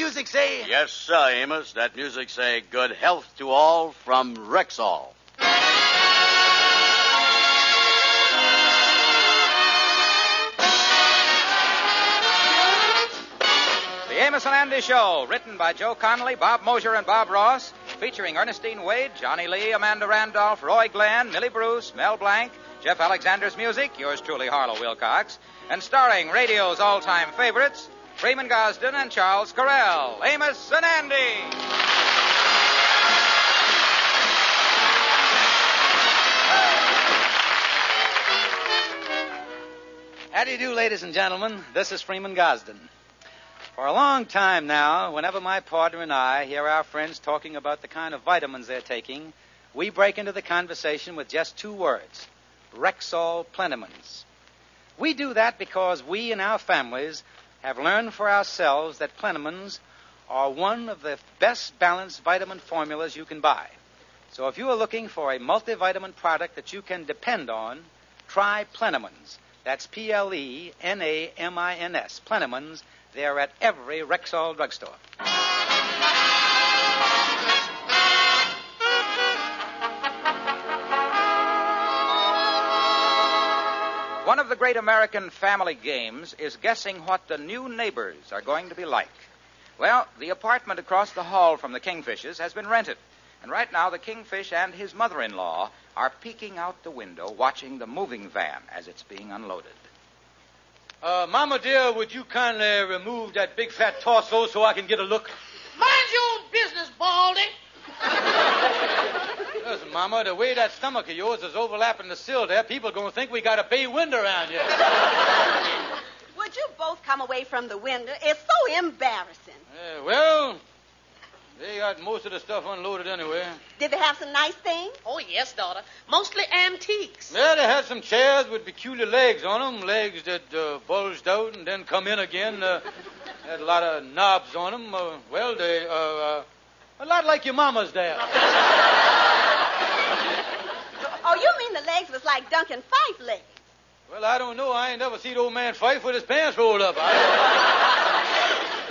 music say? Yes, sir, Amos. That music say good health to all from Rexall. The Amos and Andy Show, written by Joe Connelly, Bob Mosher, and Bob Ross, featuring Ernestine Wade, Johnny Lee, Amanda Randolph, Roy Glenn, Millie Bruce, Mel Blanc, Jeff Alexander's music, yours truly, Harlow Wilcox, and starring radio's all time favorites, Freeman Gosden and Charles Correll. Amos and Andy. How do you do, ladies and gentlemen? This is Freeman Gosden. For a long time now, whenever my partner and I hear our friends talking about the kind of vitamins they're taking, we break into the conversation with just two words Rexall Plenamins. We do that because we and our families have learned for ourselves that Plenamins are one of the best balanced vitamin formulas you can buy. So if you are looking for a multivitamin product that you can depend on, try Plenamins. That's P L E N A M I N S. Plenamins. They're at every Rexall drugstore. One of the great American family games is guessing what the new neighbors are going to be like. Well, the apartment across the hall from the Kingfishes has been rented. And right now, the Kingfish and his mother in law are peeking out the window watching the moving van as it's being unloaded. Uh, Mama dear, would you kindly remove that big fat torso so I can get a look? Mind your own business, Baldy. Listen, Mama, the way that stomach of yours is overlapping the sill there, people are going to think we got a bay window around here. Would you both come away from the window? It's so embarrassing. Uh, well, they got most of the stuff unloaded anyway. Did they have some nice things? Oh, yes, daughter. Mostly antiques. Yeah, they had some chairs with peculiar legs on them, legs that uh, bulged out and then come in again. Uh, had a lot of knobs on them. Uh, well, they, uh, uh, a lot like your mama's dad. Oh, you mean the legs was like Duncan Phyfe legs? Well, I don't know. I ain't never seen old man Phyfe with his pants rolled up. I...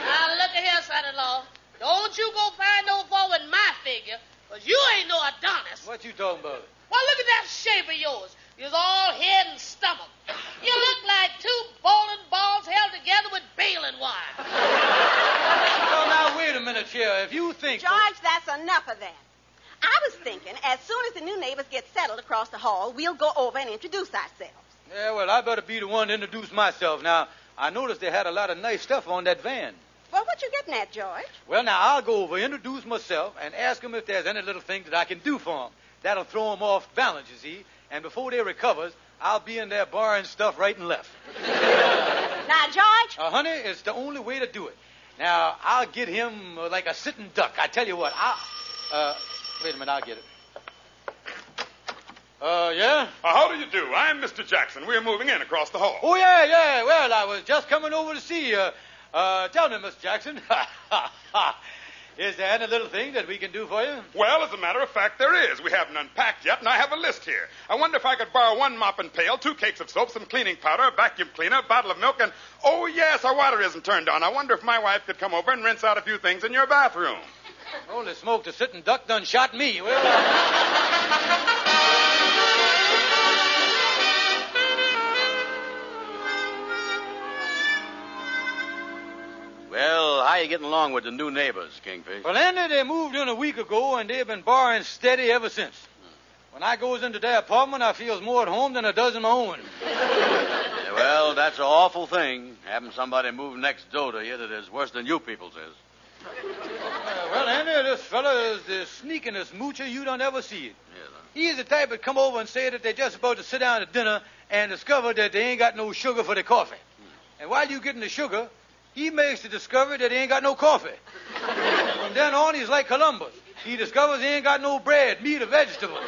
Now, look at here, son-in-law. Don't you go find no fault with my figure, because you ain't no Adonis. What you talking about? Well, look at that shape of yours. You're all head and stomach. You look like two bowling balls held together with baling wire. Well, now, wait a minute. If you think... George, that's enough of that. I was thinking, as soon as the new neighbors get settled across the hall, we'll go over and introduce ourselves. Yeah, well, I better be the one to introduce myself. Now, I noticed they had a lot of nice stuff on that van. Well, what you getting at, George? Well, now, I'll go over, introduce myself, and ask them if there's any little thing that I can do for them. That'll throw them off balance, you see. And before they recovers, I'll be in there borrowing stuff right and left. Now, George, Uh, honey, it's the only way to do it. Now, I'll get him like a sitting duck. I tell you what, I'll... Uh, wait a minute, I'll get it. Uh, yeah? Uh, how do you do? I'm Mr. Jackson. We're moving in across the hall. Oh, yeah, yeah. Well, I was just coming over to see you. Uh, tell me, Miss Jackson. is there any little thing that we can do for you? Well, as a matter of fact, there is. We haven't unpacked yet, and I have a list here. I wonder if I could borrow one mop and pail, two cakes of soap, some cleaning powder, a vacuum cleaner, a bottle of milk, and oh yes, our water isn't turned on. I wonder if my wife could come over and rinse out a few things in your bathroom. Holy smoke, the sitting duck done shot me. Well, Well, how you getting along with the new neighbors, Kingfish? well, Andy, they moved in a week ago, and they've been borrowing steady ever since. When I goes into their apartment, I feels more at home than I does in my own. Yeah, well, that's an awful thing, having somebody move next door to you that is worse than you people's is. Uh, well, Andy, this fella is the sneakingest moocher you don't ever see it. Yeah, He's the type that come over and say that they're just about to sit down to dinner and discover that they ain't got no sugar for their coffee. And while you getting the sugar, he makes the discovery that he ain't got no coffee. From then on, he's like Columbus. He discovers he ain't got no bread, meat, or vegetables.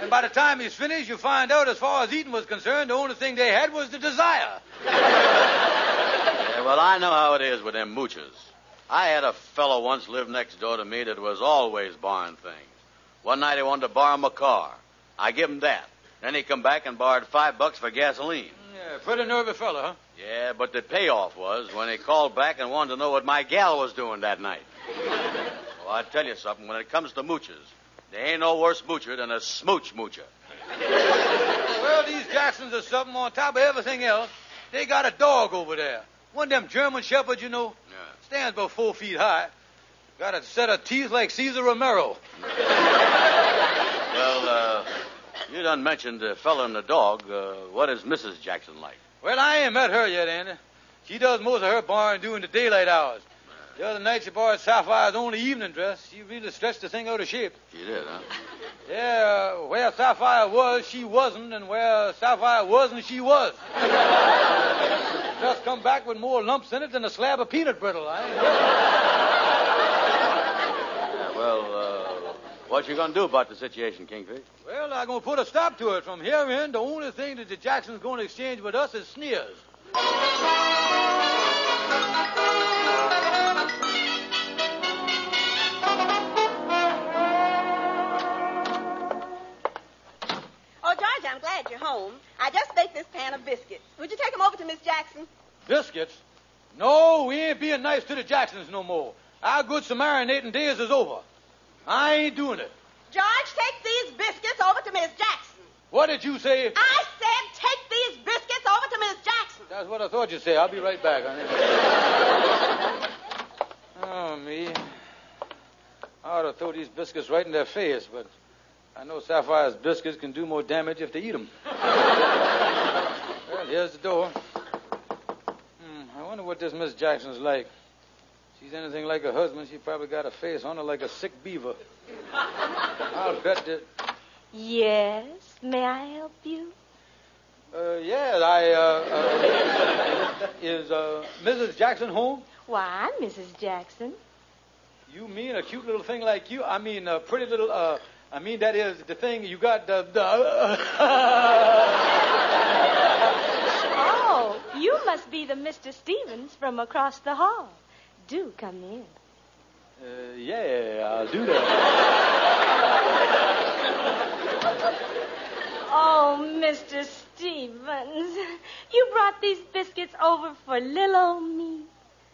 And by the time he's finished, you find out, as far as eating was concerned, the only thing they had was the desire. Yeah, well, I know how it is with them moochers. I had a fellow once live next door to me that was always borrowing things. One night he wanted to borrow my car. I give him that. Then he come back and borrowed five bucks for gasoline. Yeah, pretty nervy fella, huh? Yeah, but the payoff was when he called back and wanted to know what my gal was doing that night. well, I tell you something, when it comes to mooches, there ain't no worse moocher than a smooch moocher. Well, these Jacksons are something on top of everything else. They got a dog over there. One of them German shepherds, you know. Yeah. Stands about four feet high. Got a set of teeth like Cesar Romero. Well, uh, you done mentioned the fella and the dog. Uh, what is Mrs. Jackson like? Well, I ain't met her yet, Andy. She does most of her barring during the daylight hours. The other night she borrowed Sapphire's only evening dress. She really stretched the thing out of shape. She did, huh? Yeah, uh, where Sapphire was, she wasn't, and where Sapphire wasn't, she was. Just come back with more lumps in it than a slab of peanut brittle. I ain't Yeah, well, uh, what you gonna do about the situation, Kingfish? Well, I'm going to put a stop to it. From here in, the only thing that the Jacksons going to exchange with us is sneers. Oh, George, I'm glad you're home. I just baked this pan of biscuits. Would you take them over to Miss Jackson? Biscuits? No, we ain't being nice to the Jacksons no more. Our good Samaritan days is over. I ain't doing it. George, take these biscuits over to Miss Jackson. What did you say? I said take these biscuits over to Miss Jackson. That's what I thought you'd say. I'll be right back, honey. oh, me. I ought to throw these biscuits right in their face, but I know Sapphire's biscuits can do more damage if they eat them. well, here's the door. Hmm, I wonder what this Miss Jackson's like. She's anything like her husband, she probably got a face on her like a sick beaver. I'll bet that. Yes, may I help you? Uh, yeah, I, uh, uh, is, uh, Mrs. Jackson home? Why, I'm Mrs. Jackson. You mean a cute little thing like you? I mean, a pretty little, uh, I mean, that is the thing you got, the, the, Oh, you must be the Mr. Stevens from across the hall. Do come in. uh, yeah, I'll do that. Oh, Mr. Stevens, you brought these biscuits over for little old me.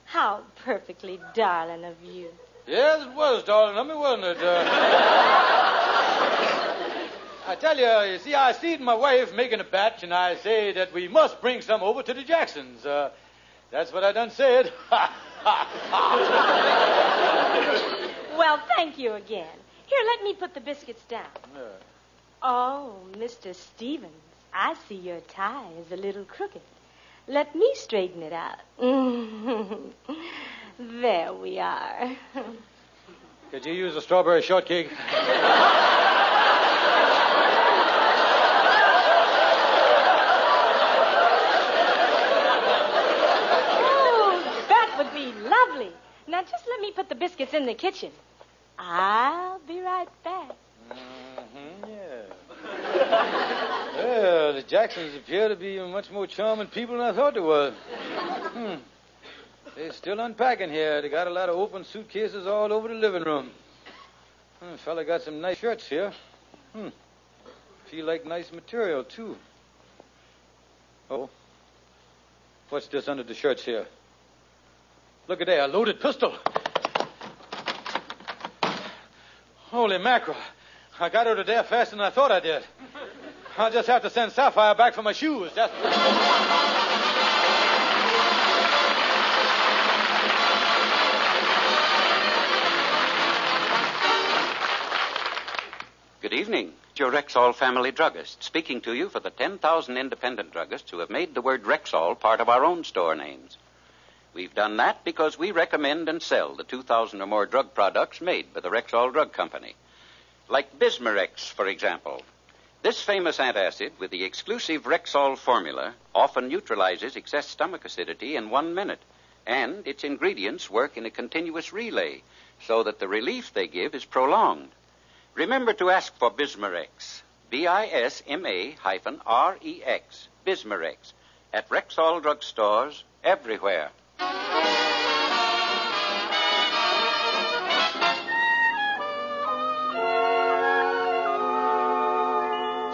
How perfectly darling of you. Yes, it was, darling. I mean, wasn't it? Uh, I tell you, you see, I seen my wife making a batch, and I say that we must bring some over to the Jacksons. Uh, that's what I done said. Well, thank you again. Here, let me put the biscuits down. Oh, Mr. Stevens, I see your tie is a little crooked. Let me straighten it out. there we are. Could you use a strawberry shortcake? Oh, that would be lovely. Now, just let me put the biscuits in the kitchen. I'll be right back. Mm-hmm, yeah. well, the Jacksons appear to be much more charming people than I thought they were. Hmm. They're still unpacking here. They got a lot of open suitcases all over the living room. Hmm, fella got some nice shirts here. Hmm. Feel like nice material, too. Oh. What's this under the shirts here? Look at there, a loaded pistol. Holy mackerel. I got her to there faster than I thought I did. I'll just have to send Sapphire back for my shoes. That's... Good evening. Your Rexall family druggist speaking to you for the 10,000 independent druggists who have made the word Rexall part of our own store names. We've done that because we recommend and sell the 2,000 or more drug products made by the Rexall Drug Company. Like Bisma-Rex, for example. This famous antacid with the exclusive Rexall formula often neutralizes excess stomach acidity in one minute, and its ingredients work in a continuous relay so that the relief they give is prolonged. Remember to ask for Bisma-Rex. B-I-S-M-A hyphen R-E-X. Bisma-Rex. At Rexall drug stores everywhere.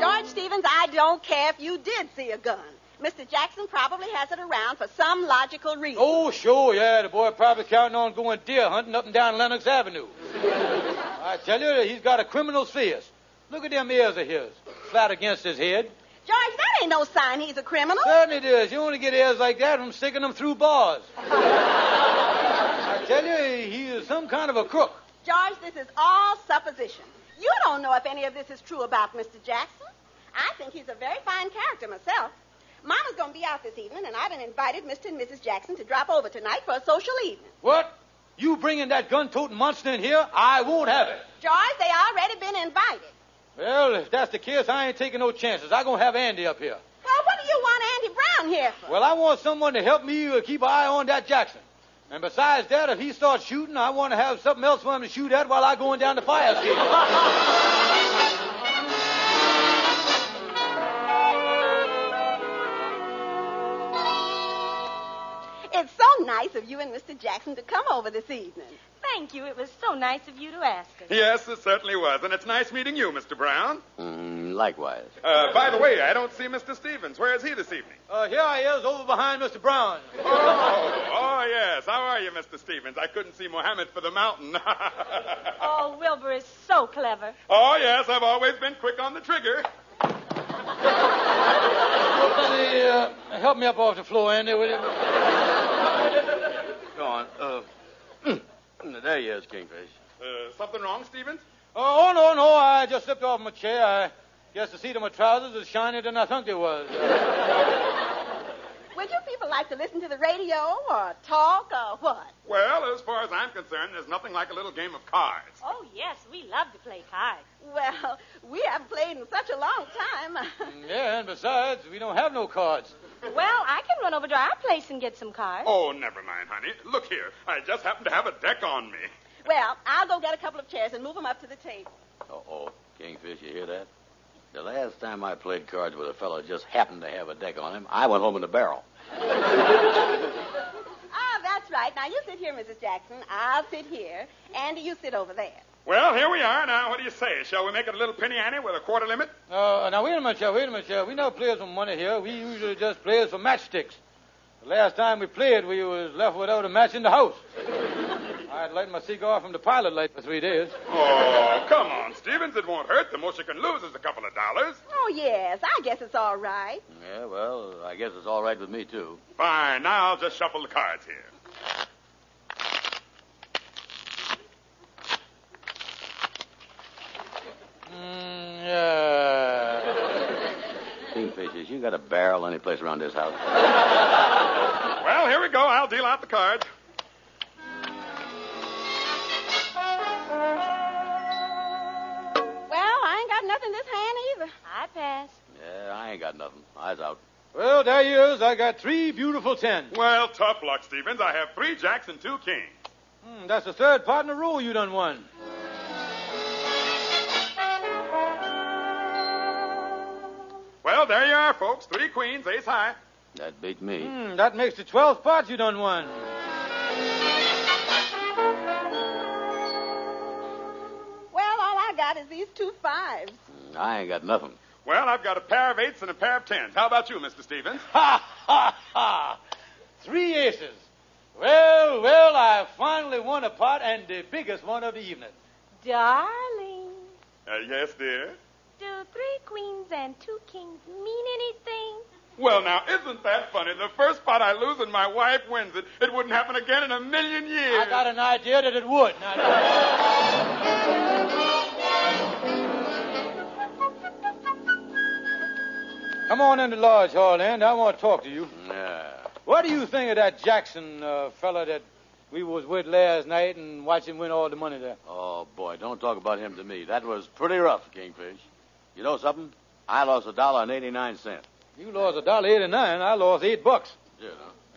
George Stevens, I don't care if you did see a gun. Mr. Jackson probably has it around for some logical reason. Oh, sure, yeah. The boy probably counting on going deer hunting up and down Lenox Avenue. I tell you, he's got a criminal's fierce. Look at them ears of his, flat against his head. George, that ain't no sign he's a criminal. Certainly it is. You only get ears like that from sticking them through bars. I tell you, he is some kind of a crook. George, this is all supposition. You don't know if any of this is true about Mr. Jackson. I think he's a very fine character myself. Mama's going to be out this evening, and I've been invited Mr. and Mrs. Jackson to drop over tonight for a social evening. What? You bringing that gun-toting monster in here? I won't have it. George, they already been invited. Well, if that's the case, I ain't taking no chances. I'm going to have Andy up here. Well, what do you want Andy Brown here for? Well, I want someone to help me keep an eye on that Jackson. And besides that, if he starts shooting, I want to have something else for him to shoot at while I'm going down the fire escape. nice of you and Mr. Jackson to come over this evening. Thank you. It was so nice of you to ask us. Yes, it certainly was. And it's nice meeting you, Mr. Brown. Mm, likewise. Uh, by the way, I don't see Mr. Stevens. Where is he this evening? Uh, here I is over behind Mr. Brown. Oh, oh, yes. How are you, Mr. Stevens? I couldn't see Mohammed for the mountain. Oh, Wilbur is so clever. oh, yes. I've always been quick on the trigger. Somebody, uh, help me up off the floor, Andy, will you? Go on. Uh, there he is, Kingfish. Uh, something wrong, Stevens? Oh, oh, no, no. I just slipped off my chair. I guess the seat of my trousers is shinier than I thought it was. Would you people like to listen to the radio or talk or what? Well, as far as I'm concerned, there's nothing like a little game of cards. Oh, yes, we love to play cards. Well, we haven't played in such a long time. yeah, and besides, we don't have no cards. Well, I can run over to our place and get some cards. Oh, never mind, honey. Look here. I just happen to have a deck on me. well, I'll go get a couple of chairs and move them up to the table. Uh-oh. Kingfish, you hear that? The last time I played cards with a fellow just happened to have a deck on him, I went home in a barrel. Ah, that's right. Now, you sit here, Mrs. Jackson. I'll sit here. Andy, you sit over there. Well, here we are. Now, what do you say? Shall we make it a little penny ante with a quarter limit? Uh, now, wait a minute, Sheriff. Wait a minute, Sheriff. We never play for money here. We usually just play for matchsticks. The last time we played, we was left without a match in the house. I'd light my cigar from the pilot light for three days. Oh, come on, Stevens. It won't hurt. The most you can lose is a couple of dollars. Oh, yes. I guess it's all right. Yeah, well, I guess it's all right with me, too. Fine. Now I'll just shuffle the cards here. Mm, yeah. Kingfishers, you got a barrel any place around this house? Well, here we go. I'll deal out the cards. Well, I ain't got nothing this hand either. I pass. Yeah, I ain't got nothing. Eyes out. Well, there he is. I got three beautiful tens. Well, tough luck, Stevens. I have three jacks and two kings. Hmm, that's the third part in a row you done won. Well, there you are, folks. Three queens, ace high. That beat me. Hmm, that makes the twelfth part you done won. Well, all I got is these two fives. Mm, I ain't got nothing. Well, I've got a pair of eights and a pair of tens. How about you, Mr. Stevens? Ha, ha, ha. Three aces. Well, well, I finally won a pot and the biggest one of the evening. Darling, Uh, yes, dear. Do three queens and two kings mean anything? Well, now, isn't that funny? The first pot I lose and my wife wins it. It wouldn't happen again in a million years. I got an idea that it would. Come on in the lodge hall, Andy. I want to talk to you. Yeah. What do you think of that Jackson uh, fella that we was with last night and watched him win all the money there? Oh, boy, don't talk about him to me. That was pretty rough, Kingfish. You know something? I lost a dollar and 89 cents. You lost a dollar eighty-nine. I lost eight bucks. Know.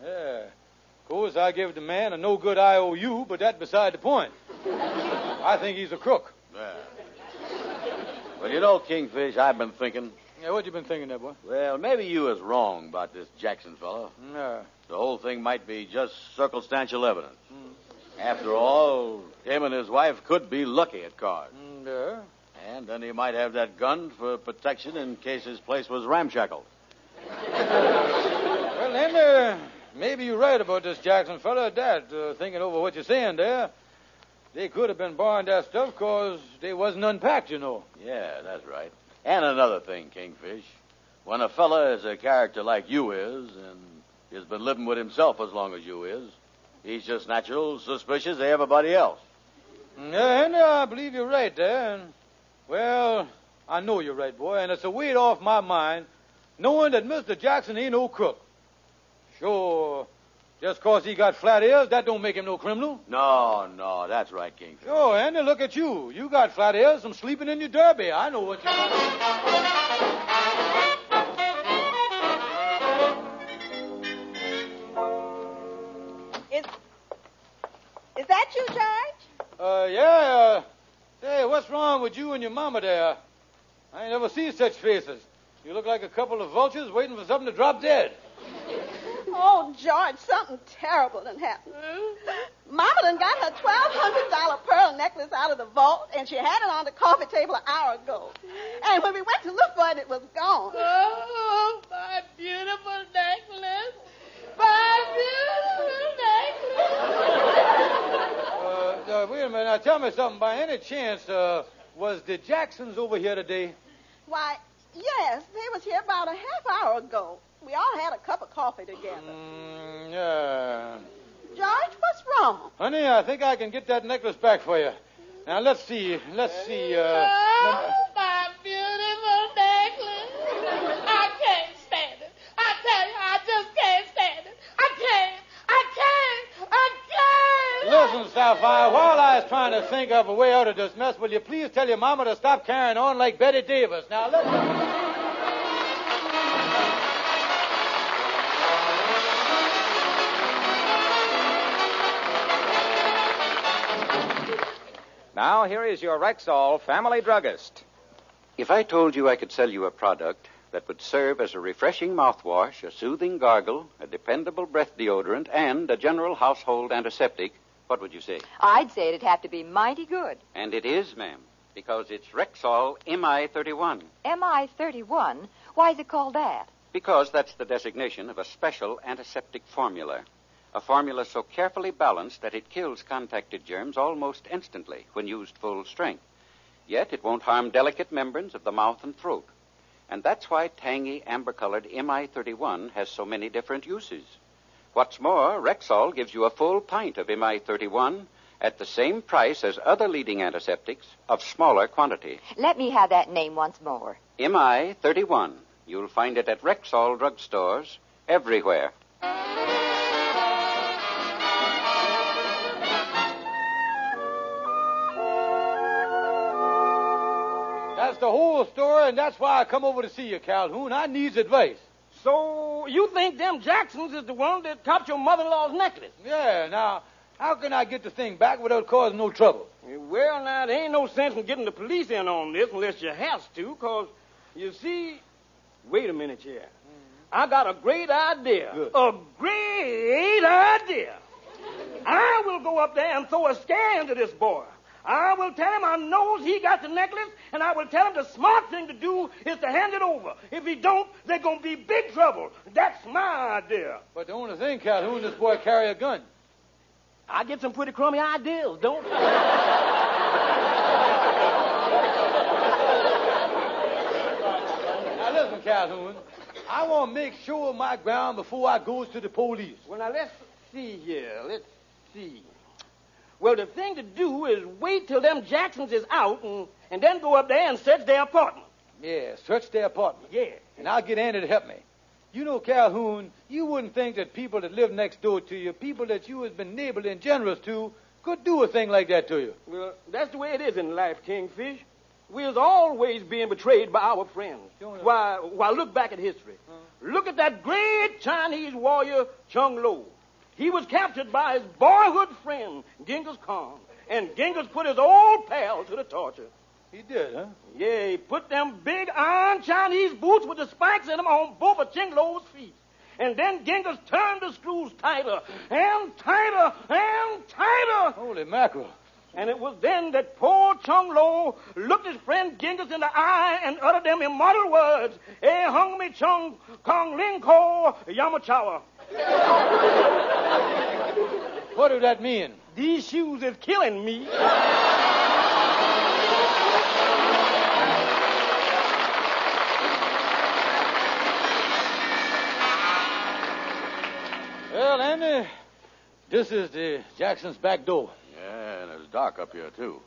Yeah. Of course, I give the man a no good IOU, but that's beside the point. I think he's a crook. Yeah. Well, you know, Kingfish, I've been thinking, Yeah, what you been thinking there, boy? well, maybe you was wrong about this Jackson fellow. Yeah. The whole thing might be just circumstantial evidence. After all, him and his wife could be lucky at cards. Mm, yeah. And then he might have that gun for protection in case his place was ramshackled. Well, then, uh, maybe you're right about this Jackson fella that, uh, thinking over what you're saying there. They could have been borrowing that stuff because they wasn't unpacked, you know. Yeah, that's right. And another thing, Kingfish. When a fella is a character like you is, and has been living with himself as long as you is, he's just natural suspicious of everybody else. Yeah, Henry, I believe you're right there. And, well, I know you're right, boy, and it's a weight off my mind knowing that Mr. Jackson ain't no crook. Sure, just 'cause he got flat ears, that don't make him no criminal. No, no, that's right, Kingfish. Sure, Henry, look at you. You got flat ears from sleeping in your derby. I know what you are. Is, is that you, George? Uh, yeah, say, what's wrong with you and your mama there? I ain't never seen such faces. You look like a couple of vultures waiting for something to drop dead. Oh, George, something terrible done happened. Mama done got her $1,200 pearl necklace out of the vault, and she had it on the coffee table an hour ago. And when we went to look for it, it was gone. Oh, my beautiful necklace. My beautiful necklace. Uh, uh, wait a minute. Now, tell me something. By any chance, uh, was the Jacksons over here today? Why, yes, they was here about a half hour ago. We all had a cup of coffee together. Mm, yeah. George, what's wrong? Honey, I think I can get that necklace back for you. Now, let's see. Let's see. Uh, Oh, my beautiful necklace. I can't stand it. I tell you, I just can't stand it. I can't. I can't. I can't. Listen, Sapphire, while I was trying to think of a way out of this mess, will you please tell your mama to stop carrying on like Bette Davis? Now, listen. Now, here is your Rexall family druggist. If I told you I could sell you a product that would serve as a refreshing mouthwash, a soothing gargle, a dependable breath deodorant, and a general household antiseptic, what would you say? I'd say it'd have to be mighty good. And it is, ma'am, because it's Rexall MI31. MI 31? Why is it called that? Because that's the designation of a special antiseptic formula. A formula so carefully balanced that it kills contacted germs almost instantly when used full strength. Yet it won't harm delicate membranes of the mouth and throat. And that's why tangy amber colored MI31 has so many different uses. What's more, Rexall gives you a full pint of MI31 at the same price as other leading antiseptics of smaller quantity. Let me have that name once more. MI31. You'll find it at Rexall drugstores everywhere. That's the whole story, and that's why I come over to see you, Calhoun. I needs advice. So you think them Jacksons is the one that copped your mother-in-law's necklace? Yeah, now, how can I get the thing back without causing no trouble? Eh, well, now, there ain't no sense in getting the police in on this unless you has to, because, you see... Wait a minute here. Mm-hmm. I got a great idea. Good. A great idea. I will go up there and throw a scare into this boy. I will tell him I knows he got the necklace, and I will tell him the smart thing to do is to hand it over. If he don't, there's going to be big trouble. That's my idea. But the only thing, Calhoun, this boy carry a gun. I get some pretty crummy ideas, don't I? Now, listen, Calhoun. I want to make sure of my ground before I goes to the police. Well, now, let's see here. Let's see. Well, the thing to do is wait till them Jacksons is out and, and then go up there and search their apartment. Yeah, search their apartment. Yeah. And I'll get Andy to help me. You know, Calhoun, you wouldn't think that people that live next door to you, people that you has been neighborly and generous to, could do a thing like that to you. Well, that's the way it is in life, Kingfish. We're always being betrayed by our friends. Sure. Why, why, look back at history. Look at that great Chinese warrior, Chung Lo. He was captured by his boyhood friend, Genghis Khan. And Genghis put his old pal to the torture. He did, huh? Yeah, he put them big iron Chinese boots with the spikes in them on both of Ching Lo's feet. And then Genghis turned the screws tighter and tighter and tighter. Holy mackerel. And it was then that poor Chung Lo looked his friend Genghis in the eye and uttered them immortal words, Eh hung me Chung Kong Ling Ko Yamachawa. What do that mean? These shoes is killing me. Well, Andy, this is the Jackson's back door. Yeah, and it's dark up here, too.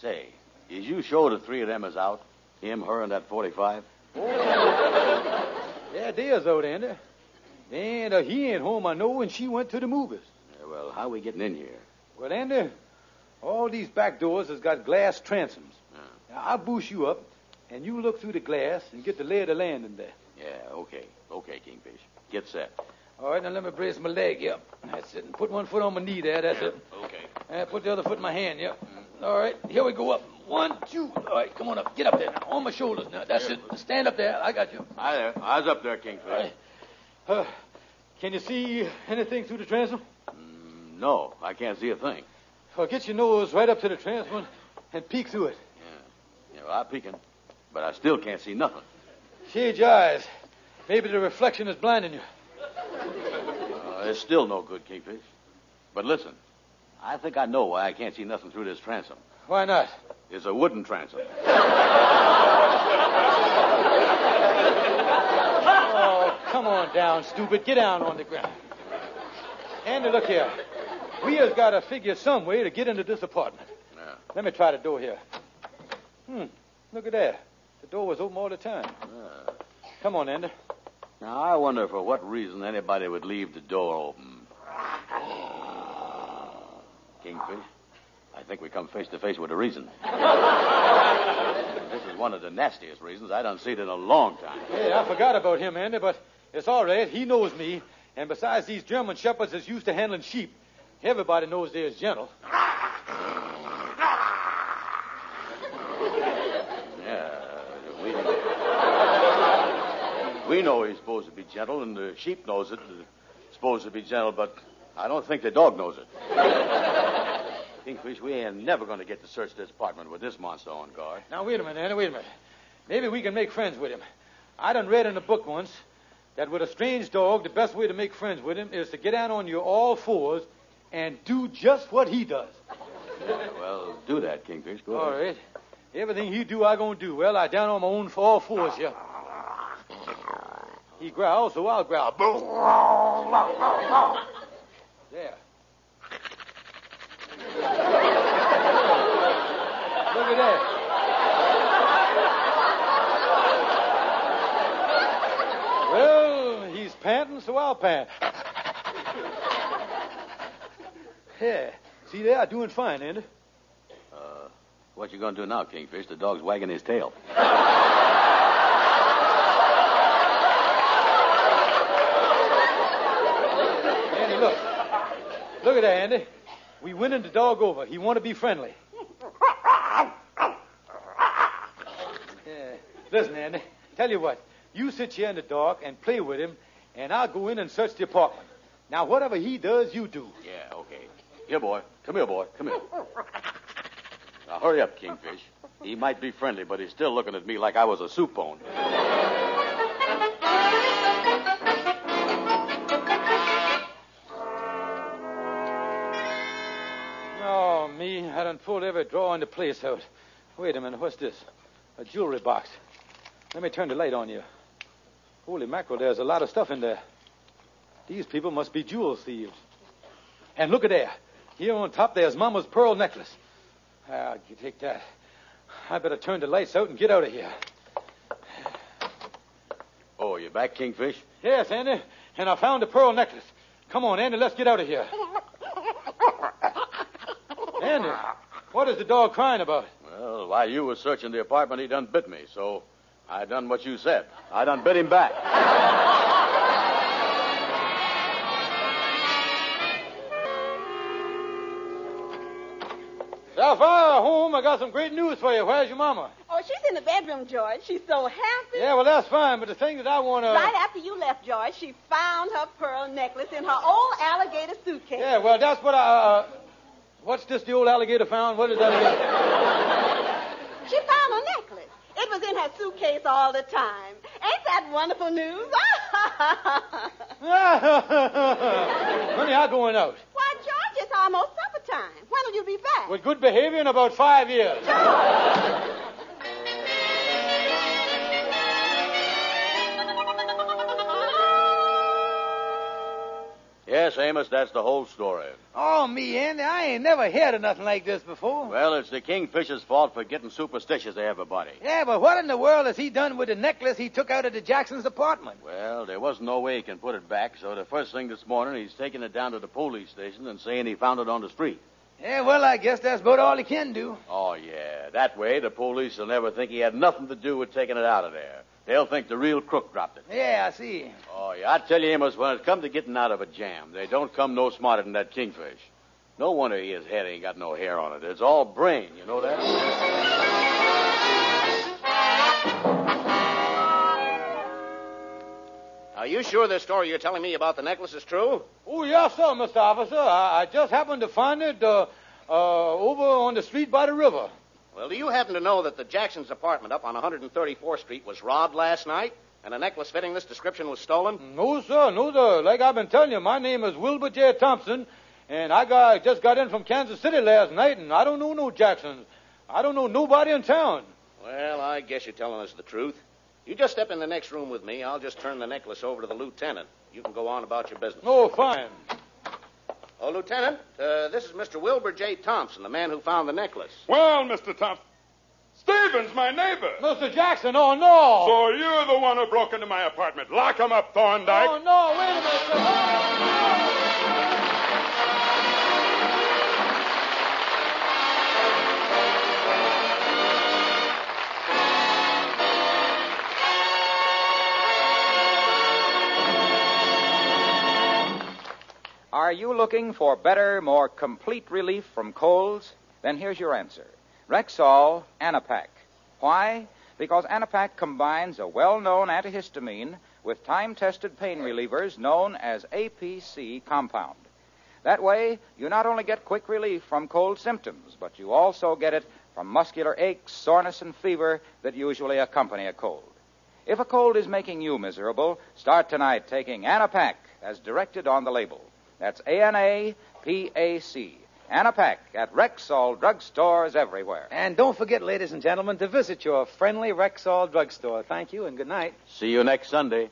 Say, is you sure the three of them is out? Him, her, and that 45? Yeah, they is out, Andy. And uh, he ain't home, I know, and she went to the movies. Yeah, well, how we getting in here? Well, Andy, all these back doors has got glass transoms. Now, I'll boost you up, and you look through the glass and get the lay of the land in there. Yeah, okay. Okay, Kingfish. Get set. All right, now let me brace my leg, yep. That's it. And put one foot on my knee there, that's it. Okay. And put the other foot in my hand, yep. All right, here we go up. One, two. All right, come on up. Get up there now. On my shoulders now. That's it. Stand up there. I got you. Hi there. I was up there, Kingfish. Uh, can you see anything through the transom? Mm, no, I can't see a thing. Well, get your nose right up to the transom and peek through it. Yeah, well, I'm peeking, but I still can't see nothing. Shade your eyes. Maybe the reflection is blinding you. Uh, it's still no good, Kingfish. But listen, I think I know why I can't see nothing through this transom. Why not? It's a wooden transom. Come on down, stupid. Get down on the ground. Andy, look here. We has got to figure some way to get into this apartment. Yeah. Let me try the door here. Hmm. Look at that. The door was open all the time. Yeah. Come on, Andy. Now, I wonder for what reason anybody would leave the door open. Kingfish, I think we come face to face with a reason. this is one of the nastiest reasons I don't see it in a long time. Hey, I forgot about him, Andy, but it's all right. He knows me. And besides, these German shepherds is used to handling sheep. Everybody knows they're gentle. Yeah, we, we know he's supposed to be gentle, and the sheep knows it. It's supposed to be gentle, but I don't think the dog knows it. Kingfish, we ain't never going to get to search this apartment with this monster on guard. Now, wait a minute, Andy, wait a minute. Maybe we can make friends with him. I done read in a book once that with a strange dog, the best way to make friends with him is to get down on your all fours and do just what he does. Well, do that, Kingfish. Go All ahead. right. Everything he do, I gonna do. Well, I down on my own all fours here. He growls, so I'll growl. There. Look at that. Well, he's panting, so I'll pant. Yeah. See there? I'm doing fine, Andy. Uh, what you going to do now, Kingfish? The dog's wagging his tail. Andy, look. Look at that, Andy. We winning the dog over. He want to be friendly. Yeah. Listen, Andy. Tell you what. You sit here in the dark and play with him, and I'll go in and search the apartment. Now, whatever he does, you do. Yeah, okay. Here, boy. Come here, boy. Come here. Now, hurry up, Kingfish. He might be friendly, but he's still looking at me like I was a soup bone. Oh, me. I done pulled every drawer in the place out. Wait a minute. What's this? A jewelry box. Let me turn the light on you. Holy mackerel, there's a lot of stuff in there. These people must be jewel thieves. And look at there. Here on top, there's Mama's pearl necklace. Ah, you take that. I better turn the lights out and get out of here. Oh, you back, Kingfish? Yes, Andy. And I found the pearl necklace. Come on, Andy, let's get out of here. Andy, what is the dog crying about? Well, while you was searching the apartment, he done bit me, so I done what you said. I done bit him back. Sapphire, home. I got some great news for you. Where's your mama? Oh, she's in the bedroom, George. She's so happy. Yeah, well, that's fine, but the thing that I want to. Right after you left, George, she found her pearl necklace in her old alligator suitcase. Yeah, well, that's what I. Uh... What's this the old alligator found? What is that again? She found a necklace. It was in her suitcase all the time. Ain't that wonderful news? Honey, I'm going out. Why, George, it's almost supper time. When'll you be back? With good behavior in about five years. Yes, Amos, that's the whole story. Oh, me, Andy, I ain't never heard of nothing like this before. Well, it's the Kingfisher's fault for getting superstitious, to everybody. Yeah, but what in the world has he done with the necklace he took out of the Jackson's apartment? Well, there wasn't no way he can put it back, so the first thing this morning, he's taking it down to the police station and saying he found it on the street. Yeah, well, I guess that's about all he can do. Oh, yeah. That way, the police will never think he had nothing to do with taking it out of there. They'll think the real crook dropped it. Yeah, I see. Oh, yeah. I tell you, Amos, when it comes to getting out of a jam, they don't come no smarter than that kingfish. No wonder his head ain't got no hair on it. It's all brain, you know that? Are you sure this story you're telling me about the necklace is true? Oh, yes, sir, Mr. Officer. I, I just happened to find it uh, uh, over on the street by the river. Well, do you happen to know that the Jackson's apartment up on 134th Street was robbed last night, and a necklace fitting this description was stolen? No, sir, no, sir. Like I've been telling you, my name is Wilbur J. Thompson, and I got just got in from Kansas City last night, and I don't know no Jacksons. I don't know nobody in town. Well, I guess you're telling us the truth. You just step in the next room with me. I'll just turn the necklace over to the lieutenant. You can go on about your business. Oh, fine. Oh, Lieutenant, uh, this is Mr. Wilbur J. Thompson, the man who found the necklace. Well, Mr. Thompson. Stevens, my neighbor. Mr. Jackson, oh, no. So you're the one who broke into my apartment. Lock him up, Thorndyke. Oh, no, wait a minute, sir. Are you looking for better, more complete relief from colds? Then here's your answer Rexall Anapac. Why? Because Anapac combines a well known antihistamine with time tested pain relievers known as APC compound. That way, you not only get quick relief from cold symptoms, but you also get it from muscular aches, soreness, and fever that usually accompany a cold. If a cold is making you miserable, start tonight taking Anapac as directed on the label. That's A N A P A C. Anapac at Rexall drugstores everywhere. And don't forget, ladies and gentlemen, to visit your friendly Rexall drugstore. Thank you and good night. See you next Sunday.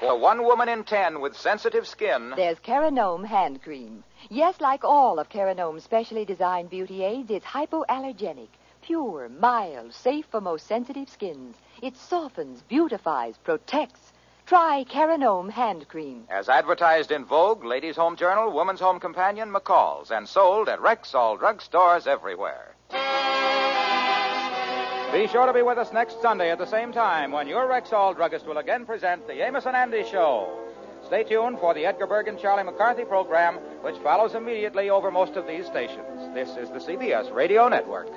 For one woman in ten with sensitive skin, There's Cara Nome hand cream. Yes, like all of Cara Nome's specially designed beauty aids, it's hypoallergenic, pure, mild, safe for most sensitive skins. It softens, beautifies, protects. Try Cara Nome hand cream. as advertised in Vogue, Ladies' Home Journal, Woman's Home Companion, McCall's, and sold at Rexall drugstores everywhere. Be sure to be with us next Sunday at the same time when your Rexall druggist will again present the Amos and Andy Show. Stay tuned for the Edgar Bergen and Charlie McCarthy program, which follows immediately over most of these stations. This is the CBS Radio Network.